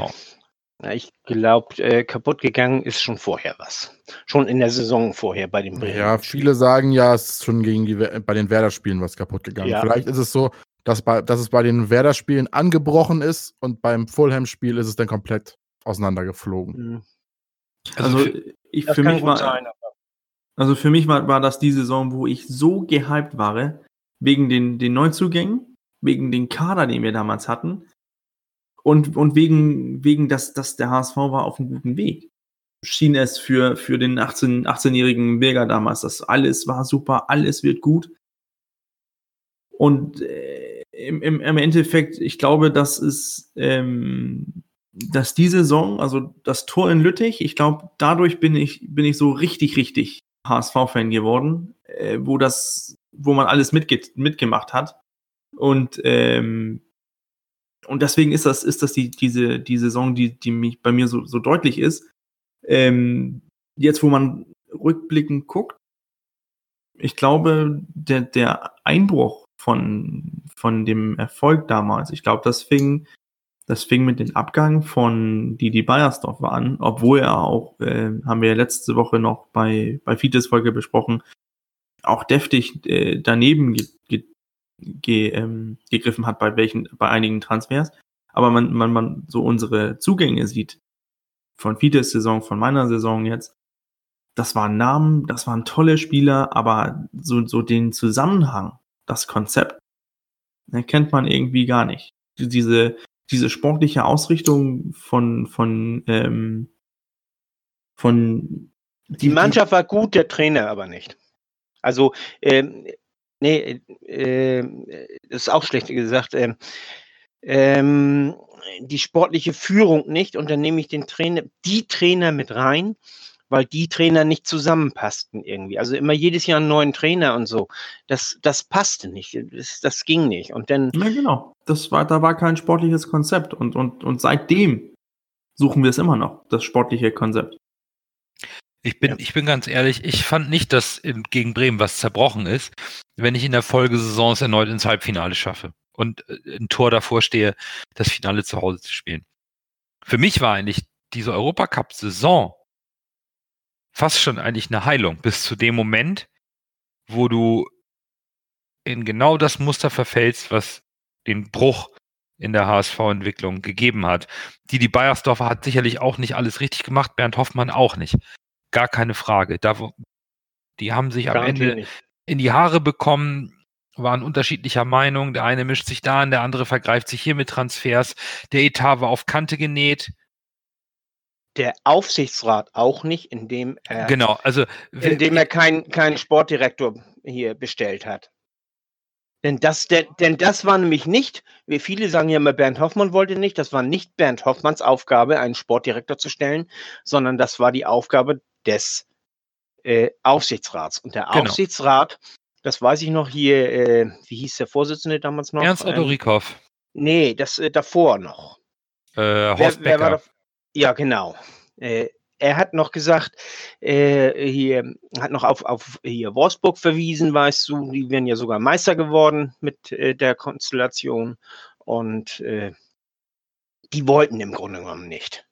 Ich glaube, äh, kaputt gegangen ist schon vorher was. Schon in der Saison vorher bei den Bremen. Ja, viele sagen ja, es ist schon gegen die, bei den Werder-Spielen was kaputt gegangen. Ja. Vielleicht ist es so, dass, bei, dass es bei den Werder-Spielen angebrochen ist und beim Fulham-Spiel ist es dann komplett auseinandergeflogen. Hm, Also, Also, ich, Das für mich war, sein. also für mich war, war das die Saison, wo ich so gehypt war, wegen den, den Neuzugängen, wegen den Kader, den wir damals hatten und, und wegen, wegen dass, dass der HSV war auf einem guten Weg. Schien es für, für den 18, 18-jährigen Bürger damals, dass alles war super, alles wird gut. Und äh, im, im, im Endeffekt, ich glaube, dass es, ähm, dass die Saison, also das Tor in Lüttich, ich glaube, dadurch bin ich, bin ich so richtig, richtig HSV-Fan geworden, äh, wo das, wo man alles mitge mitgemacht hat. Und, ähm, und deswegen ist das, ist das die, diese, die Saison, die, die mich bei mir so, so deutlich ist. Ähm, jetzt, wo man rückblickend guckt, ich glaube, der, der Einbruch von, von dem Erfolg damals, ich glaube, das fing, das fing mit dem Abgang von Didi Beiersdorf an, obwohl er auch, äh, haben wir letzte Woche noch bei, bei Fites Folge besprochen, auch deftig äh, daneben ge, ge, ge, ähm, gegriffen hat bei welchen, bei einigen Transfers. Aber man, man, man so unsere Zugänge sieht, von Fites Saison, von meiner Saison jetzt, das waren Namen, das waren tolle Spieler, aber so, so den Zusammenhang, das Konzept, erkennt man irgendwie gar nicht. Diese, diese sportliche Ausrichtung von, von, ähm, von Die Mannschaft war gut, der Trainer aber nicht. Also, ähm, nee, äh, das ist auch schlecht gesagt. Ähm, ähm, die sportliche Führung nicht und dann nehme ich den Trainer, die Trainer mit rein, weil die Trainer nicht zusammenpassten irgendwie. Also immer jedes Jahr einen neuen Trainer und so. Das, das passte nicht. Das, das ging nicht. Und dann, Ja, genau. Das war, da war kein sportliches Konzept und, und, und seitdem suchen wir es immer noch, das sportliche Konzept. Ich bin, Ja. ich bin ganz ehrlich, ich fand nicht, dass gegen Bremen was zerbrochen ist, wenn ich in der Folgesaison es erneut ins Halbfinale schaffe und äh, ein Tor davor stehe, das Finale zu Hause zu spielen. Für mich war eigentlich diese Europacup-Saison fast schon eigentlich eine Heilung, bis zu dem Moment, wo du in genau das Muster verfällst, was den Bruch in der HSV-Entwicklung gegeben hat. Die, die Bayersdorfer hat sicherlich auch nicht alles richtig gemacht, Bernd Hoffmann auch nicht. Gar keine Frage. Da, die haben sich am garantiert Ende nicht. in die Haare bekommen, waren unterschiedlicher Meinung. Der eine mischt sich da an, der andere vergreift sich hier mit Transfers. Der Etat war auf Kante genäht. Der Aufsichtsrat auch nicht, indem er, Genau, also indem er keinen keinen Sportdirektor hier bestellt hat. Denn das, denn, denn das war nämlich nicht, wie viele sagen ja immer, Bernd Hoffmann wollte nicht, das war nicht Bernd Hoffmanns Aufgabe, einen Sportdirektor zu stellen, sondern das war die Aufgabe des äh, Aufsichtsrats. Und der Genau. Aufsichtsrat, das weiß ich noch hier, äh, wie hieß der Vorsitzende damals noch? Ernst Otto Ähm, Rieckhoff, nee, das äh, davor noch. äh, Horst Wer, wer war Becker. Ja, genau. Äh, er hat noch gesagt, äh, hier hat noch auf, auf hier Wolfsburg verwiesen, weißt du, die wären ja sogar Meister geworden mit äh, der Konstellation und äh, die wollten im Grunde genommen nicht.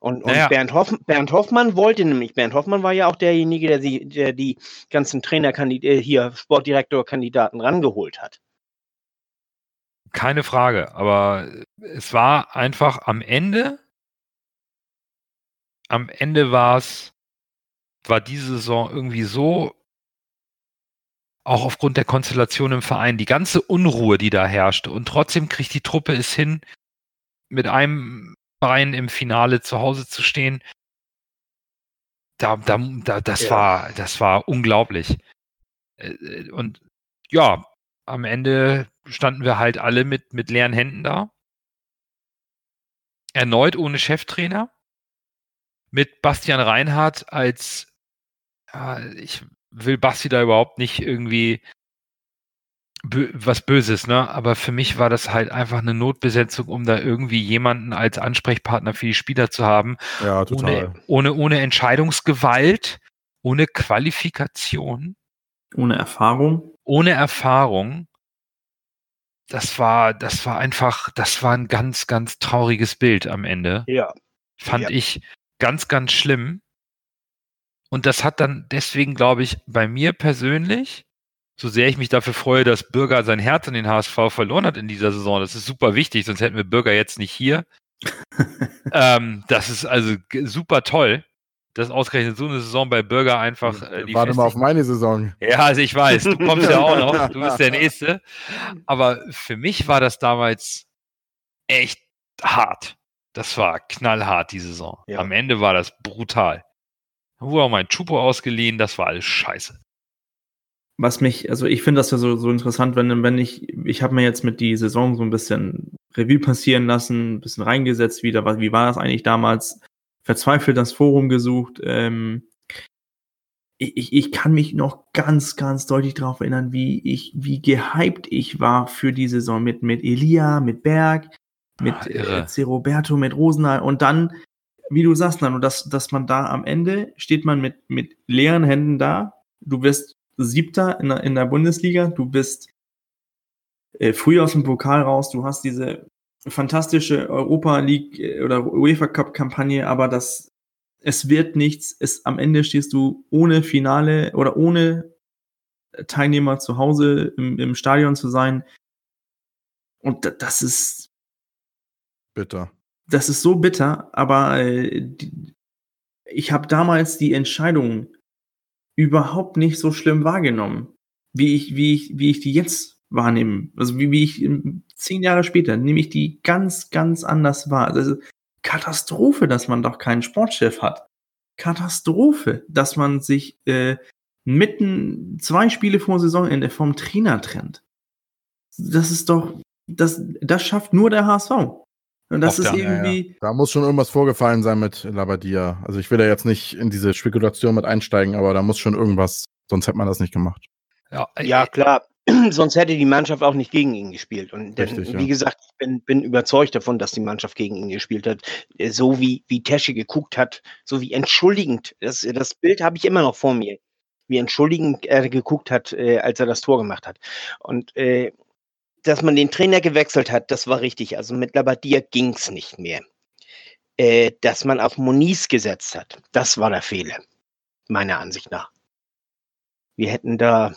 Und, und Naja. Bernd, Hoff, Bernd Hoffmann wollte nämlich, Bernd Hoffmann war ja auch derjenige, der, sie, der die ganzen Trainerkandidaten, äh, hier Sportdirektorkandidaten rangeholt hat. Keine Frage, aber es war einfach am Ende, am Ende war es, war diese Saison irgendwie so, auch aufgrund der Konstellation im Verein, die ganze Unruhe, die da herrschte und trotzdem kriegt die Truppe es hin, mit einem Bein im Finale zu Hause zu stehen. Da, da, da das Ja. war, das war unglaublich. Äh, Und ja, am Ende standen wir halt alle mit, mit leeren Händen da. Erneut ohne Cheftrainer. Mit Bastian Reinhardt als, ja, ich will Basti da überhaupt nicht irgendwie bö was Böses, ne? Aber für mich war das halt einfach eine Notbesetzung, um da irgendwie jemanden als Ansprechpartner für die Spieler zu haben. Ja, total. Ohne, ohne, ohne Entscheidungsgewalt, ohne Qualifikation Ohne Erfahrung. ohne Erfahrung, das war, das war einfach, das war ein ganz, ganz trauriges Bild am Ende. Ja. Fand Ja. ich ganz, ganz schlimm. Und das hat dann deswegen, glaube ich, bei mir persönlich, so sehr ich mich dafür freue, dass Bürger sein Herz an den HSV verloren hat in dieser Saison, das ist super wichtig, sonst hätten wir Bürger jetzt nicht hier. ähm, das ist also super toll, dass ausgerechnet so eine Saison bei Bürger einfach äh, die Warte mal auf meine Saison. ja, also ich weiß, du kommst ja auch noch, du bist der Nächste. Aber für mich war das damals echt hart. Das war knallhart, die Saison. Ja. Am Ende war das brutal. Wurde auch mein Chupo ausgeliehen, das war alles scheiße. Was mich, also ich finde das ja so, so interessant, wenn, wenn ich, ich habe mir jetzt mit die Saison so ein bisschen Revue passieren lassen, ein bisschen reingesetzt wieder, was, wie war das eigentlich damals? Verzweifelt das Forum gesucht. Ähm, ich, ich, ich kann mich noch ganz, ganz deutlich darauf erinnern, wie ich, wie gehypt ich war für die Saison mit, mit Elia, mit Berg, mit Ah, äh, C. Roberto, mit Rosenthal und dann, wie du sagst, Nano, dass, dass man da am Ende steht man mit, mit leeren Händen da. Du wirst Siebter in der, in der Bundesliga, du bist äh, früh aus dem Pokal raus, du hast diese fantastische Europa League äh, oder UEFA Cup Kampagne, aber das, es wird nichts. Es, am Ende stehst du ohne Finale oder ohne Teilnehmer zu Hause im, im Stadion zu sein. Und da- das ist, Bitter. das ist so bitter, aber äh, die, ich habe damals die Entscheidung überhaupt nicht so schlimm wahrgenommen, wie ich, wie ich, wie ich die jetzt wahrnehme. Also wie, wie ich ähm, zehn Jahre später nehme ich die ganz, ganz anders wahr. Also Katastrophe, dass man doch keinen Sportchef hat. Katastrophe, dass man sich äh, mitten zwei Spiele vor Saisonende vom Trainer trennt. Das ist doch, das, das schafft nur der HSV. Und das Auf ist der- Ja, ja. irgendwie, Da muss schon irgendwas vorgefallen sein mit Labadia. Also ich will da jetzt nicht in diese Spekulation mit einsteigen, aber da muss schon irgendwas, sonst hätte man das nicht gemacht. Ja, Ja, klar. Sonst hätte die Mannschaft auch nicht gegen ihn gespielt. Und denn, Richtig, wie ja. gesagt, ich bin, bin überzeugt davon, dass die Mannschaft gegen ihn gespielt hat. Äh, So wie, wie Tesche geguckt hat, so wie entschuldigend. Das, das Bild habe ich immer noch vor mir. Wie entschuldigend er geguckt hat, äh, als er das Tor gemacht hat. Und äh, dass man den Trainer gewechselt hat, das war richtig. Also mit Labadia ging es nicht mehr. Äh, dass man auf Moniz gesetzt hat, das war der Fehler. Meiner Ansicht nach. Wir hätten da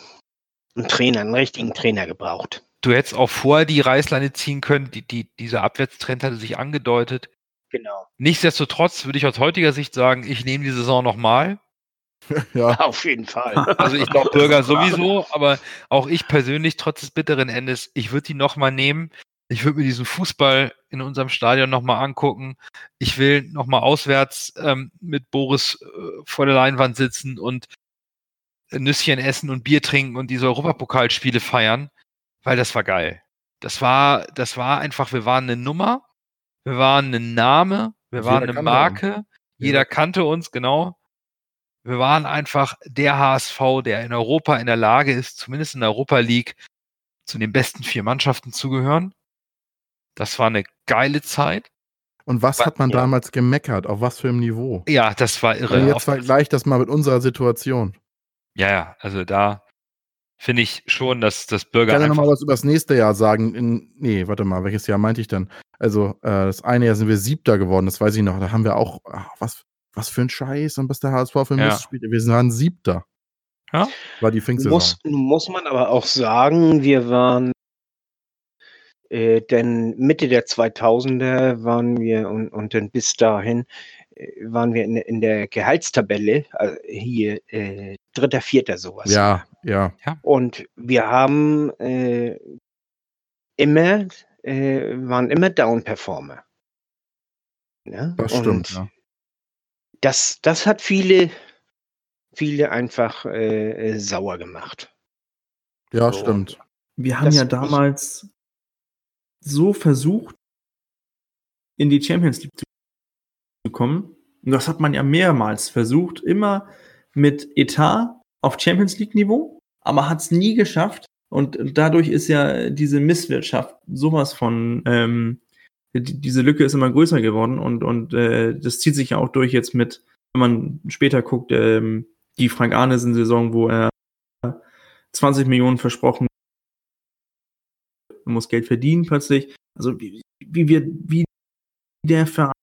einen Trainer, einen richtigen Trainer gebraucht. du hättest auch vorher die Reißleine ziehen können, die, die, dieser Abwärtstrend hatte sich angedeutet. Genau. Nichtsdestotrotz würde ich aus heutiger Sicht sagen, ich nehme die Saison nochmal. ja, Auf jeden Fall. Also ich glaube Bürger sowieso, aber auch ich persönlich, trotz des bitteren Endes, ich würde die nochmal nehmen. Ich würde mir diesen Fußball in unserem Stadion nochmal angucken. Ich will nochmal auswärts ähm, mit Boris äh, vor der Leinwand sitzen und Nüsschen essen und Bier trinken und diese Europapokalspiele feiern, weil das war geil. Das war, das war einfach, wir waren eine Nummer, wir waren ein Name, wir Jeder waren eine Marke, jeder kannte uns, genau. Wir waren einfach der HSV, der in Europa in der Lage ist, zumindest in der Europa League, zu den besten vier Mannschaften zu gehören. Das war eine geile Zeit. und was hat man Ja. damals gemeckert? Auf was für einem Niveau? Ja, das war Und irre. jetzt vergleich das mal mit unserer Situation. Ja, ja, also da finde ich schon, dass das Ich Bürger kann ja nochmal was über das nächste Jahr sagen. In, nee, warte mal, welches Jahr meinte ich denn? Also, äh, das eine Jahr sind wir Siebter geworden, das weiß ich noch. Da haben wir auch, ach, was, was für ein Scheiß und was der HSV für ein Ja. Mist spielt. Wir waren Siebter. Ja. War die Pfingstsaison. Muss, muss man aber auch sagen, wir waren Äh, denn Mitte der 2000er waren wir und, und dann bis dahin äh, waren wir in, in der Gehaltstabelle, äh, hier äh, dritter, vierter sowas. Ja, ja. Und wir haben äh, immer, äh, waren immer Down-Performer. Ja? Das und stimmt, ja. Das, das hat viele, viele einfach äh, äh, sauer gemacht. Ja, So. stimmt. Wir haben Das ja damals so versucht, in die Champions League zu kommen. Und das hat man ja mehrmals versucht, immer mit Etat auf Champions League Niveau, aber hat es nie geschafft. Und dadurch ist ja diese Misswirtschaft sowas von, ähm, die, diese Lücke ist immer größer geworden und, und äh, das zieht sich ja auch durch jetzt mit, wenn man später guckt, ähm, die Frank Arnesen-Saison, wo er 20 Millionen versprochen muss Geld verdienen plötzlich. Also wie, wie wir, wie der Verein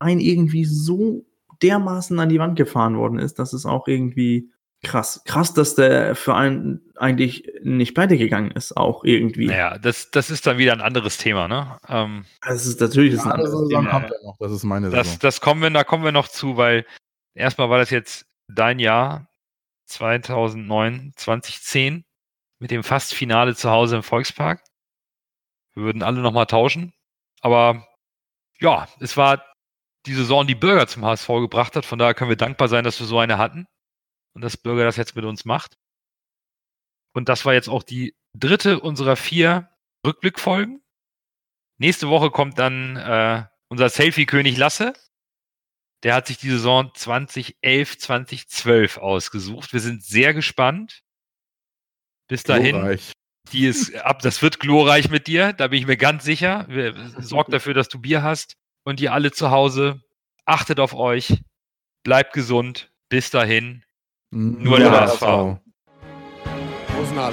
irgendwie so dermaßen an die Wand gefahren worden ist, das ist auch irgendwie krass. Krass, dass der Verein eigentlich nicht pleite gegangen ist, auch irgendwie. Naja, das, das ist dann wieder ein anderes Thema, ne? Ähm, Das ist natürlich das ist ein Andere anderes Saison Thema. kommt ja noch. Das ist meine das, Saison. das kommen wir, da kommen wir noch zu, weil erstmal war das jetzt dein Jahr 2009, 2010 mit dem Fast-Finale zu Hause im Volkspark. Wir würden alle nochmal tauschen. Aber ja, es war die Saison, die Bürger zum HSV gebracht hat. Von daher können wir dankbar sein, dass wir so eine hatten und dass Bürger das jetzt mit uns macht. Und das war jetzt auch die dritte unserer vier Rückblickfolgen. Nächste Woche kommt dann äh, unser Selfie-König Lasse. Der hat sich die Saison 2011, 2012 ausgesucht. Wir sind sehr gespannt. Bis dahin, Glorreich. die ist ab, das wird glorreich mit dir, da bin ich mir ganz sicher. Sorgt dafür, dass du Bier hast. Und ihr alle zu Hause, achtet auf euch, bleibt gesund. Bis dahin. Nur der HSV. Rosenal.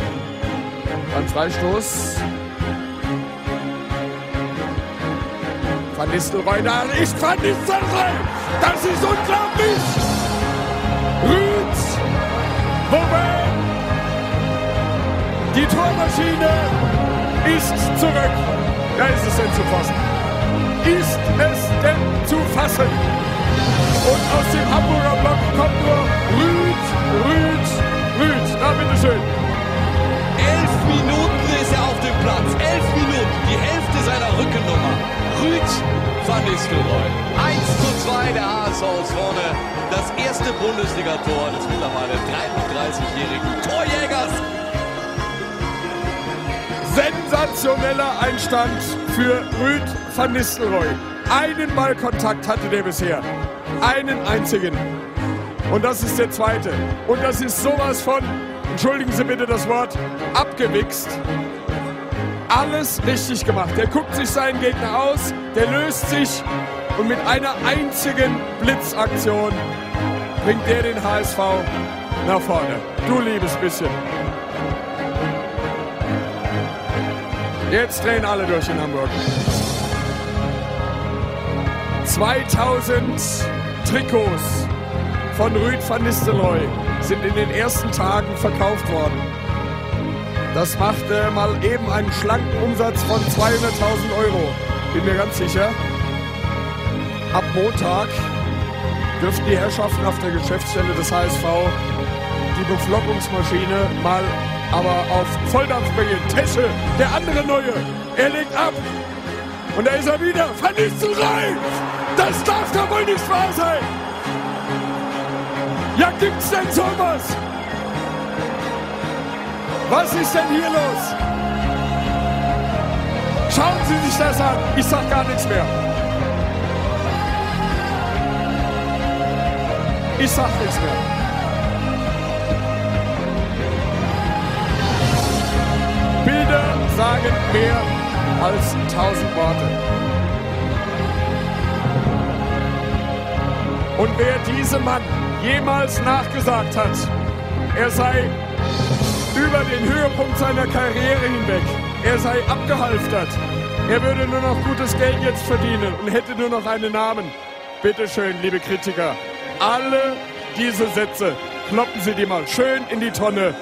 Beim Freistoß. Van Nistelrooy, da ist Van Nistelrooy! Das ist unglaublich! Rüd! Moment! Die Tormaschine ist zurück. Da ist es denn zu fassen. Ist es denn zu fassen? Und aus dem Hamburger Block kommt nur Rüd, Rüd, Rüd. Na, bitteschön. Elf Minuten ist er auf dem Platz. Elf Minuten. Die Hälfte seiner Rückennummer. Rüd van Nistelrooy. 1 zu 2 der HSV ist vorne. Das erste Bundesligator des mittlerweile 33-jährigen Torjägers. Sensationeller Einstand für Rüd van Nistelrooy. Einen Ballkontakt hatte der bisher. Einen einzigen. Und das ist der zweite. Und das ist sowas von, entschuldigen Sie bitte das Wort, abgewichst. Alles richtig gemacht. Der guckt sich seinen Gegner aus, der löst sich und mit einer einzigen Blitzaktion bringt der den HSV nach vorne. Du liebes bisschen. Jetzt drehen alle durch in Hamburg. 2000 Trikots von Rüd van Nistelrooy sind in den ersten Tagen verkauft worden. Das macht äh, mal eben einen schlanken Umsatz von 200.000 Euro. Bin mir ganz sicher. Ab Montag dürften die Herrschaften auf der Geschäftsstelle des HSV die Beflockungsmaschine mal aber auf Volldampf bringen. Tesche, der andere Neue, er legt ab. Und da ist er wieder. Van Nistelrooy! Das darf doch wohl nicht wahr sein! Ja, gibt's denn sowas? Was ist denn hier los? Schauen Sie sich das an. Ich sag gar nichts mehr. Ich sag nichts mehr. Bilder sagen mehr als tausend Worte. Und wer diesem Mann jemals nachgesagt hat, er sei über den Höhepunkt seiner Karriere hinweg, er sei abgehalftert, er würde nur noch gutes Geld jetzt verdienen und hätte nur noch einen Namen. Bitte schön, liebe Kritiker, alle diese Sätze kloppen Sie die mal schön in die Tonne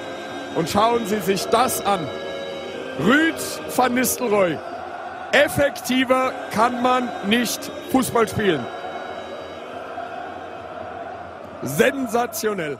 und schauen Sie sich das an. Rüd van Nistelrooy Effektiver kann man nicht Fußball spielen. Sensationell.